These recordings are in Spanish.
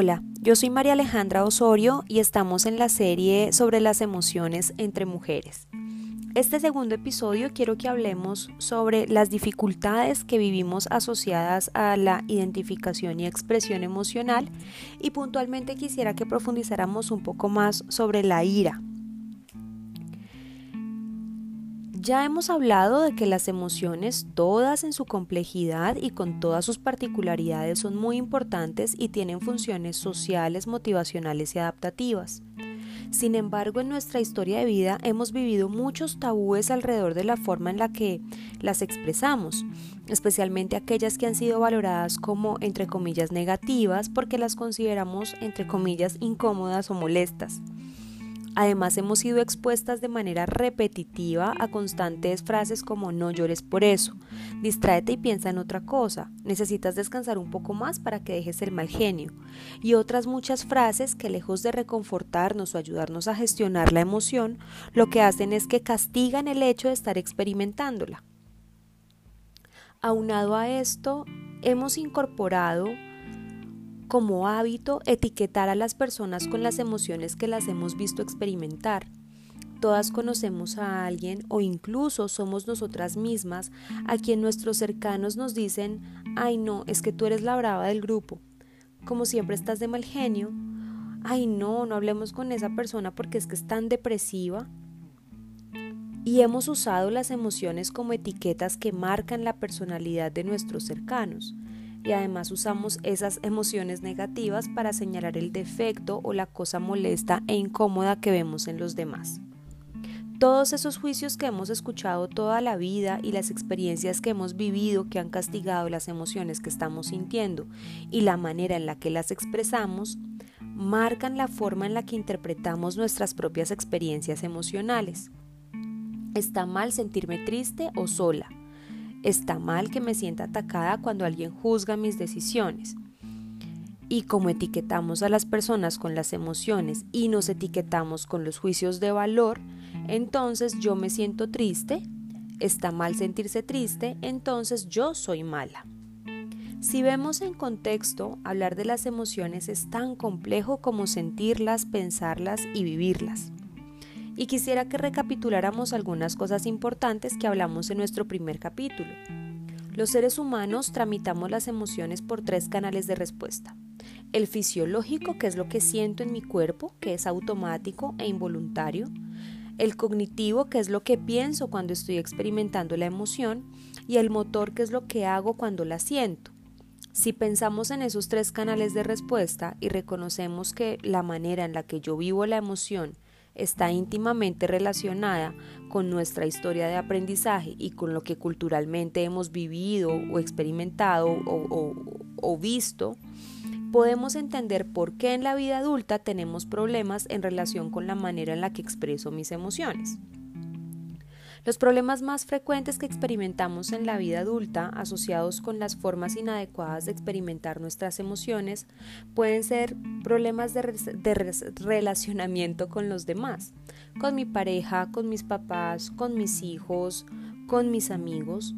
Hola, yo soy María Alejandra Osorio y estamos en la serie sobre las emociones entre mujeres. Este segundo episodio quiero que hablemos sobre las dificultades que vivimos asociadas a la identificación y expresión emocional y puntualmente quisiera que profundizáramos un poco más sobre la ira, Ya hemos hablado de que las emociones, todas en su complejidad y con todas sus particularidades, son muy importantes y tienen funciones sociales, motivacionales y adaptativas. Sin embargo, en nuestra historia de vida hemos vivido muchos tabúes alrededor de la forma en la que las expresamos, especialmente aquellas que han sido valoradas como, entre comillas, negativas porque las consideramos, entre comillas, incómodas o molestas. Además hemos sido expuestas de manera repetitiva a constantes frases como no llores por eso, distráete y piensa en otra cosa, necesitas descansar un poco más para que dejes el mal genio, y otras muchas frases que lejos de reconfortarnos o ayudarnos a gestionar la emoción, lo que hacen es que castigan el hecho de estar experimentándola. Aunado a esto, hemos incorporado como hábito etiquetar a las personas con las emociones que las hemos visto experimentar. Todas conocemos a alguien o incluso somos nosotras mismas a quien nuestros cercanos nos dicen, ay no, es que tú eres la brava del grupo. Como siempre estás de mal genio, ay no, no hablemos con esa persona porque es que es tan depresiva. Y hemos usado las emociones como etiquetas que marcan la personalidad de nuestros cercanos y además usamos esas emociones negativas para señalar el defecto o la cosa molesta e incómoda que vemos en los demás. Todos esos juicios que hemos escuchado toda la vida y las experiencias que hemos vivido que han castigado las emociones que estamos sintiendo y la manera en la que las expresamos, marcan la forma en la que interpretamos nuestras propias experiencias emocionales. Está mal sentirme triste o sola, Está mal que me sienta atacada cuando alguien juzga mis decisiones. Y como etiquetamos a las personas con las emociones y nos etiquetamos con los juicios de valor, entonces yo me siento triste, está mal sentirse triste, entonces yo soy mala. Si vemos en contexto, hablar de las emociones es tan complejo como sentirlas, pensarlas y vivirlas y quisiera que recapituláramos algunas cosas importantes que hablamos en nuestro primer capítulo. Los seres humanos tramitamos las emociones por tres canales de respuesta. El fisiológico, que es lo que siento en mi cuerpo, que es automático e involuntario. El cognitivo, que es lo que pienso cuando estoy experimentando la emoción. Y el motor, que es lo que hago cuando la siento. Si pensamos en esos tres canales de respuesta y reconocemos que la manera en la que yo vivo la emoción está íntimamente relacionada con nuestra historia de aprendizaje y con lo que culturalmente hemos vivido o experimentado o, visto, podemos entender por qué en la vida adulta tenemos problemas en relación con la manera en la que expreso mis emociones. Los problemas más frecuentes que experimentamos en la vida adulta, asociados con las formas inadecuadas de experimentar nuestras emociones, pueden ser problemas de, relacionamiento con los demás, con mi pareja, con mis papás, con mis hijos, con mis amigos,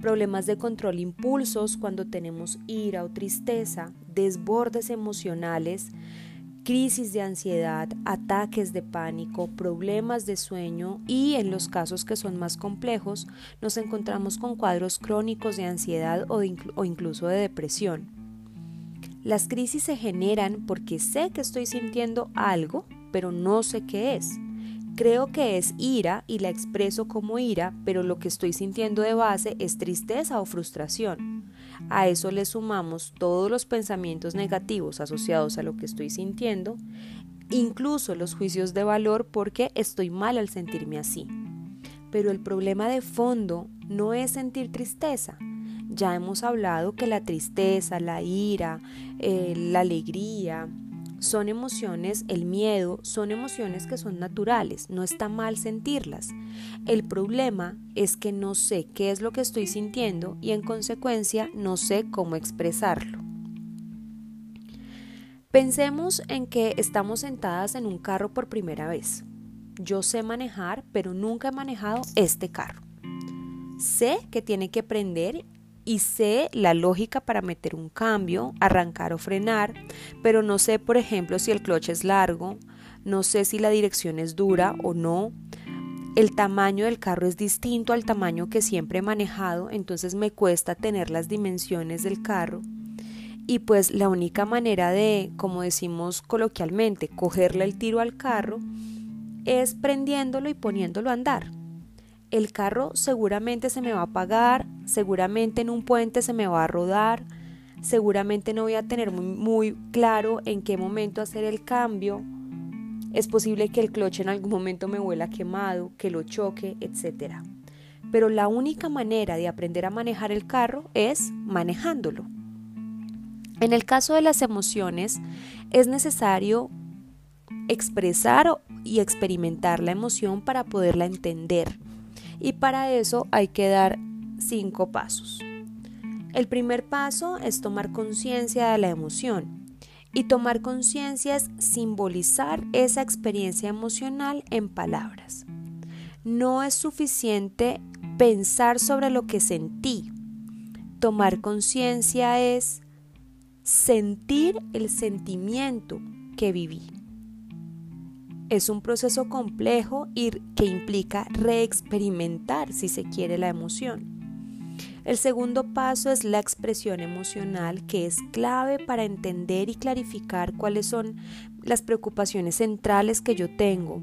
problemas de control impulsos cuando tenemos ira o tristeza, desbordes emocionales, crisis de ansiedad, ataques de pánico, problemas de sueño y en los casos que son más complejos nos encontramos con cuadros crónicos de ansiedad o, incluso de depresión. Las crisis se generan porque sé que estoy sintiendo algo, pero no sé qué es. Creo que es ira y la expreso como ira, pero lo que estoy sintiendo de base es tristeza o frustración. A eso le sumamos todos los pensamientos negativos asociados a lo que estoy sintiendo, incluso los juicios de valor porque estoy mal al sentirme así. Pero el problema de fondo no es sentir tristeza. Ya hemos hablado que la tristeza, la ira, eh, la alegría, son emociones, el miedo, son emociones que son naturales, no está mal sentirlas. El problema es que no sé qué es lo que estoy sintiendo y en consecuencia no sé cómo expresarlo. Pensemos en que estamos sentadas en un carro por primera vez. Yo sé manejar, pero nunca he manejado este carro. Sé que tiene que prender y sé la lógica para meter un cambio, arrancar o frenar, pero no sé, por ejemplo, si el clutch es largo, no sé si la dirección es dura o no, el tamaño del carro es distinto al tamaño que siempre he manejado, entonces me cuesta tener las dimensiones del carro. Y pues la única manera de, como decimos coloquialmente, cogerle el tiro al carro es prendiéndolo y poniéndolo a andar. El carro seguramente se me va a apagar, seguramente en un puente se me va a rodar, seguramente no voy a tener muy, muy claro en qué momento hacer el cambio es posible que el cloche en algún momento me huela quemado, que lo choque, etc. Pero la única manera de aprender a manejar el carro es manejándolo. En el caso de las emociones, es necesario expresar y experimentar la emoción para poderla entender. Y para eso hay que dar cinco pasos. El primer paso es tomar conciencia de la emoción. Y tomar conciencia es simbolizar esa experiencia emocional en palabras. No es suficiente pensar sobre lo que sentí. Tomar conciencia es sentir el sentimiento que viví. Es un proceso complejo y que implica reexperimentar, si se quiere, la emoción. El segundo paso es la expresión emocional, que es clave para entender y clarificar cuáles son las preocupaciones centrales que yo tengo.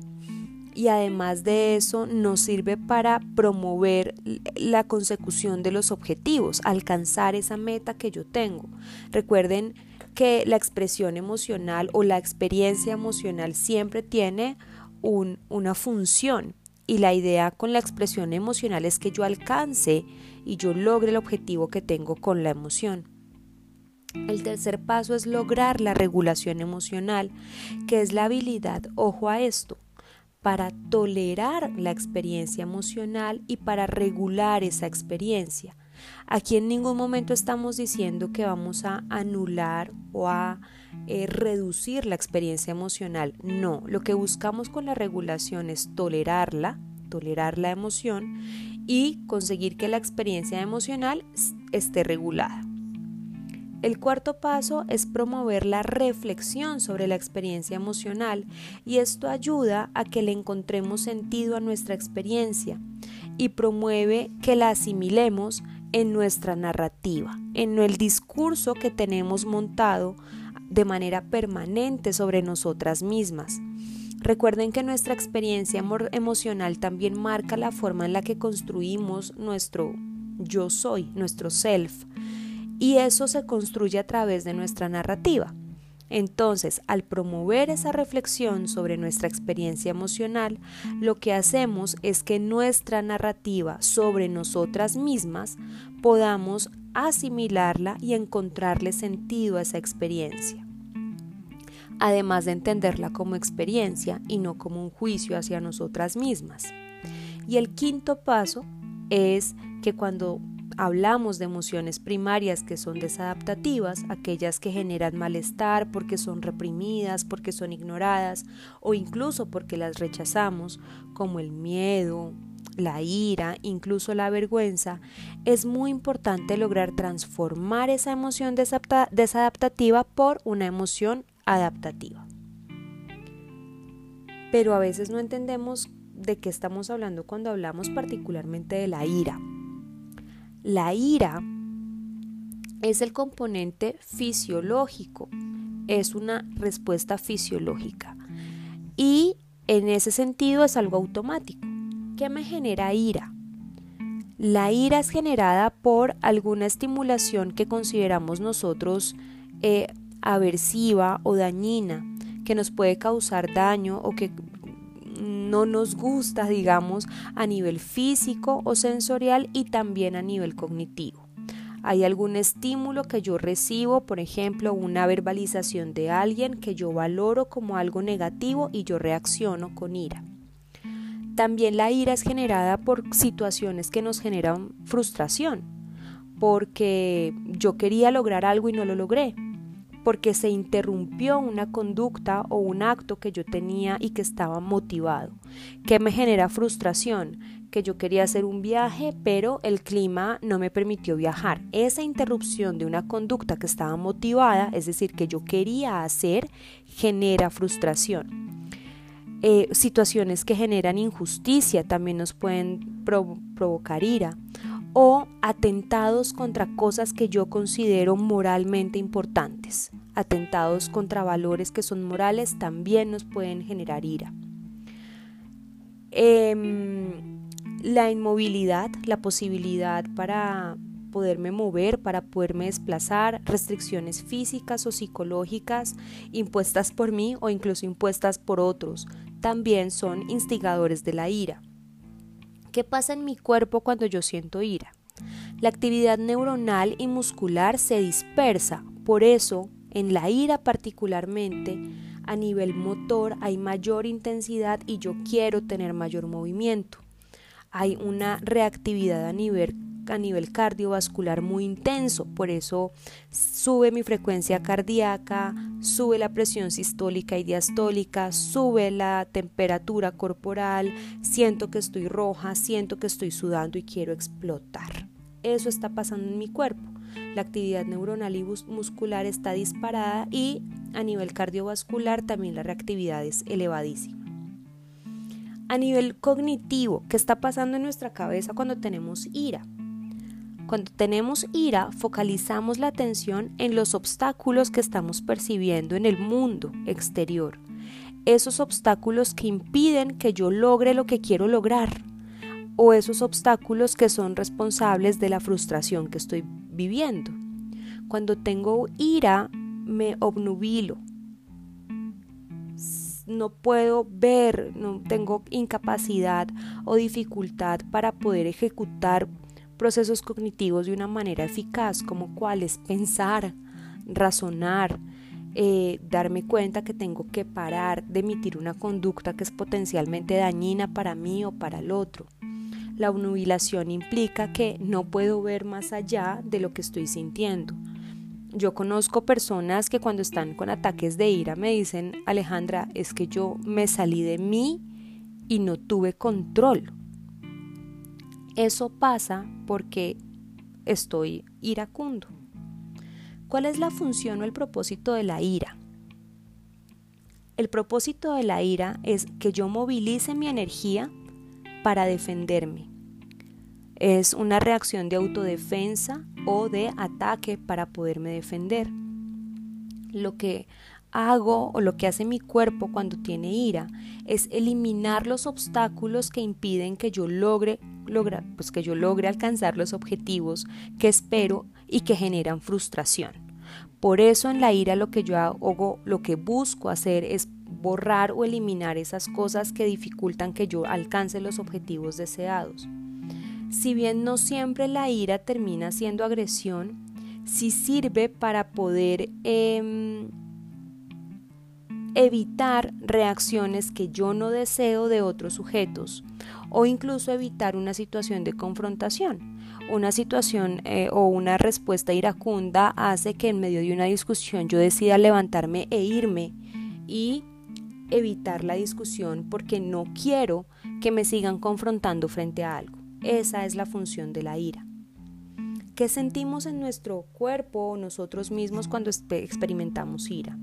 Y además de eso nos sirve para promover la consecución de los objetivos, alcanzar esa meta que yo tengo. Recuerden que la expresión emocional o la experiencia emocional siempre tiene una función y la idea con la expresión emocional es que yo alcance y yo logre el objetivo que tengo con la emoción. El tercer paso es lograr la regulación emocional, que es la habilidad, ojo a esto, para tolerar la experiencia emocional y para regular esa experiencia. Aquí en ningún momento estamos diciendo que vamos a anular o a eh, reducir la experiencia emocional. No, lo que buscamos con la regulación es tolerarla, tolerar la emoción y conseguir que la experiencia emocional esté regulada. El cuarto paso es promover la reflexión sobre la experiencia emocional y esto ayuda a que le encontremos sentido a nuestra experiencia y promueve que la asimilemos en nuestra narrativa, en el discurso que tenemos montado de manera permanente sobre nosotras mismas. Recuerden que nuestra experiencia emocional también marca la forma en la que construimos nuestro yo soy, nuestro self, y eso se construye a través de nuestra narrativa. Entonces, al promover esa reflexión sobre nuestra experiencia emocional, lo que hacemos es que nuestra narrativa sobre nosotras mismas podamos asimilarla y encontrarle sentido a esa experiencia además de entenderla como experiencia y no como un juicio hacia nosotras mismas. Y el quinto paso es que cuando hablamos de emociones primarias que son desadaptativas, aquellas que generan malestar porque son reprimidas, porque son ignoradas o incluso porque las rechazamos, como el miedo, la ira, incluso la vergüenza, es muy importante lograr transformar esa emoción desadaptativa por una emoción adaptativa. Pero a veces no entendemos de qué estamos hablando cuando hablamos particularmente de la ira. La ira es el componente fisiológico, es una respuesta fisiológica y en ese sentido es algo automático. ¿Qué me genera ira? La ira es generada por alguna estimulación que consideramos nosotros eh, aversiva o dañina que nos puede causar daño o que no nos gusta, digamos, a nivel físico o sensorial y también a nivel cognitivo. Hay algún estímulo que yo recibo, por ejemplo, una verbalización de alguien que yo valoro como algo negativo y yo reacciono con ira. También la ira es generada por situaciones que nos generan frustración, porque yo quería lograr algo y no lo logré, porque se interrumpió una conducta o un acto que yo tenía y que estaba motivado. ¿Qué me genera frustración? Que yo quería hacer un viaje, pero el clima no me permitió viajar. Esa interrupción de una conducta que estaba motivada, es decir, que yo quería hacer, genera frustración. Eh, situaciones que generan injusticia también nos pueden provocar ira o atentados contra cosas que yo considero moralmente importantes. Atentados contra valores que son morales también nos pueden generar ira. Em, la inmovilidad, la posibilidad para poderme mover, para poderme desplazar, restricciones físicas o psicológicas impuestas por mí o incluso impuestas por otros, también son instigadores de la ira. ¿Qué pasa en mi cuerpo cuando yo siento ira? La actividad neuronal y muscular se dispersa, por eso en la ira particularmente a nivel motor hay mayor intensidad y yo quiero tener mayor movimiento. Hay una reactividad a nivel, a nivel cardiovascular muy intenso, por eso sube mi frecuencia cardíaca, sube la presión sistólica y diastólica, sube la temperatura corporal, siento que estoy roja, siento que estoy sudando y quiero explotar. Eso está pasando en mi cuerpo. La actividad neuronal y muscular está disparada y a nivel cardiovascular también la reactividad es elevadísima. A nivel cognitivo, ¿qué está pasando en nuestra cabeza cuando tenemos ira? Cuando tenemos ira, focalizamos la atención en los obstáculos que estamos percibiendo en el mundo exterior. Esos obstáculos que impiden que yo logre lo que quiero lograr. O esos obstáculos que son responsables de la frustración que estoy viviendo. Cuando tengo ira, me obnubilo. No puedo ver, no tengo incapacidad o dificultad para poder ejecutar procesos cognitivos de una manera eficaz, como cuáles pensar, razonar, eh, darme cuenta que tengo que parar de emitir una conducta que es potencialmente dañina para mí o para el otro. La obnubilación implica que no puedo ver más allá de lo que estoy sintiendo. Yo conozco personas que cuando están con ataques de ira me dicen, Alejandra, es que yo me salí de mí y no tuve control. Eso pasa porque estoy iracundo. ¿Cuál es la función o el propósito de la ira? El propósito de la ira es que yo movilice mi energía para defenderme. Es una reacción de autodefensa o de ataque para poderme defender. Lo que hago o lo que hace mi cuerpo cuando tiene ira es eliminar los obstáculos que impiden que yo logre lograr, pues que yo logre alcanzar los objetivos que espero y que generan frustración. Por eso en la ira lo que yo hago, lo que busco hacer es borrar o eliminar esas cosas que dificultan que yo alcance los objetivos deseados. Si bien no siempre la ira termina siendo agresión, sí sirve para poder em, evitar reacciones que yo no deseo de otros sujetos o incluso evitar una situación de confrontación. Una situación eh, o una respuesta iracunda hace que en medio de una discusión yo decida levantarme e irme y evitar la discusión porque no quiero que me sigan confrontando frente a algo. Esa es la función de la ira. ¿Qué sentimos en nuestro cuerpo o nosotros mismos cuando experimentamos ira?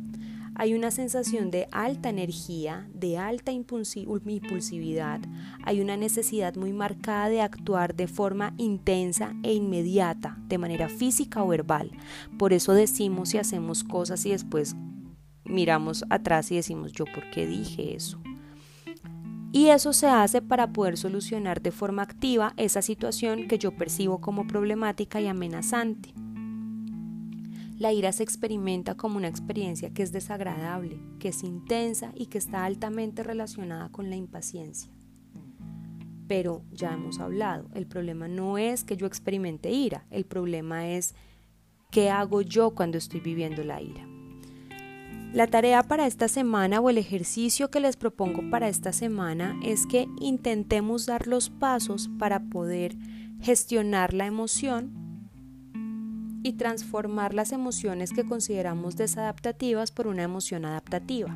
Hay una sensación de alta energía, de alta impulsividad, hay una necesidad muy marcada de actuar de forma intensa e inmediata, de manera física o verbal. Por eso decimos y hacemos cosas y después miramos atrás y decimos yo por qué dije eso. Y eso se hace para poder solucionar de forma activa esa situación que yo percibo como problemática y amenazante. La ira se experimenta como una experiencia que es desagradable, que es intensa y que está altamente relacionada con la impaciencia. Pero ya hemos hablado, el problema no es que yo experimente ira, el problema es qué hago yo cuando estoy viviendo la ira. La tarea para esta semana o el ejercicio que les propongo para esta semana es que intentemos dar los pasos para poder gestionar la emoción y transformar las emociones que consideramos desadaptativas por una emoción adaptativa.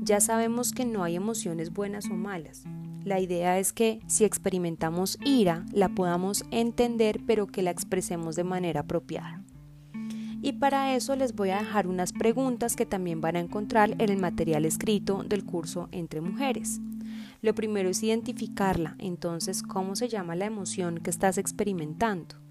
Ya sabemos que no hay emociones buenas o malas. La idea es que si experimentamos ira, la podamos entender pero que la expresemos de manera apropiada. Y para eso les voy a dejar unas preguntas que también van a encontrar en el material escrito del curso Entre Mujeres. Lo primero es identificarla, entonces, ¿cómo se llama la emoción que estás experimentando?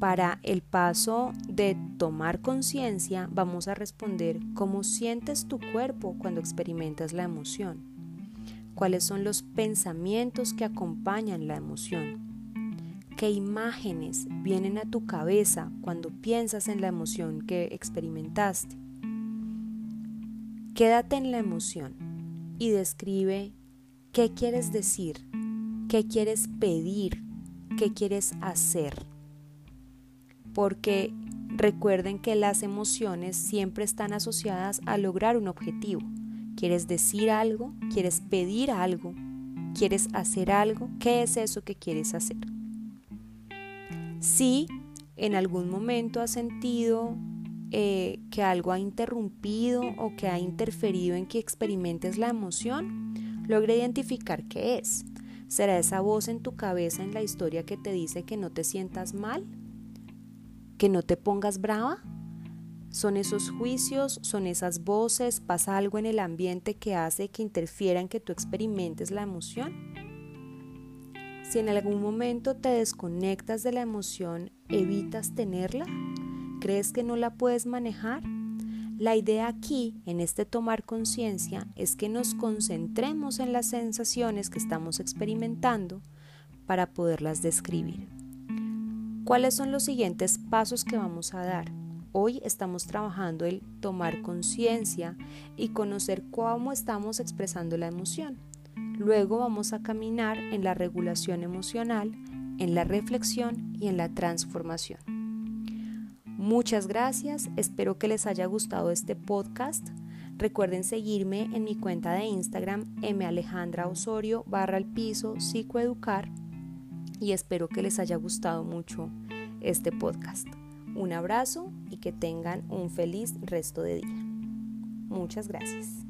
Para el paso de tomar conciencia, vamos a responder cómo sientes tu cuerpo cuando experimentas la emoción. ¿Cuáles son los pensamientos que acompañan la emoción? ¿Qué imágenes vienen a tu cabeza cuando piensas en la emoción que experimentaste? Quédate en la emoción y describe qué quieres decir, qué quieres pedir, qué quieres hacer. Porque recuerden que las emociones siempre están asociadas a lograr un objetivo. ¿Quieres decir algo? ¿Quieres pedir algo? ¿Quieres hacer algo? ¿Qué es eso que quieres hacer? Si en algún momento has sentido eh, que algo ha interrumpido o que ha interferido en que experimentes la emoción, logra identificar qué es. ¿Será esa voz en tu cabeza en la historia que te dice que no te sientas mal? ¿Que no te pongas brava? ¿Son esos juicios? ¿Son esas voces? ¿Pasa algo en el ambiente que hace que interfiera en que tú experimentes la emoción? Si en algún momento te desconectas de la emoción, ¿evitas tenerla? ¿Crees que no la puedes manejar? La idea aquí, en este tomar conciencia, es que nos concentremos en las sensaciones que estamos experimentando para poderlas describir. ¿Cuáles son los siguientes pasos que vamos a dar? Hoy estamos trabajando el tomar conciencia y conocer cómo estamos expresando la emoción. Luego vamos a caminar en la regulación emocional, en la reflexión y en la transformación. Muchas gracias, espero que les haya gustado este podcast. Recuerden seguirme en mi cuenta de Instagram Osorio barra el piso psicoeducar y espero que les haya gustado mucho este podcast. Un abrazo y que tengan un feliz resto de día. Muchas gracias.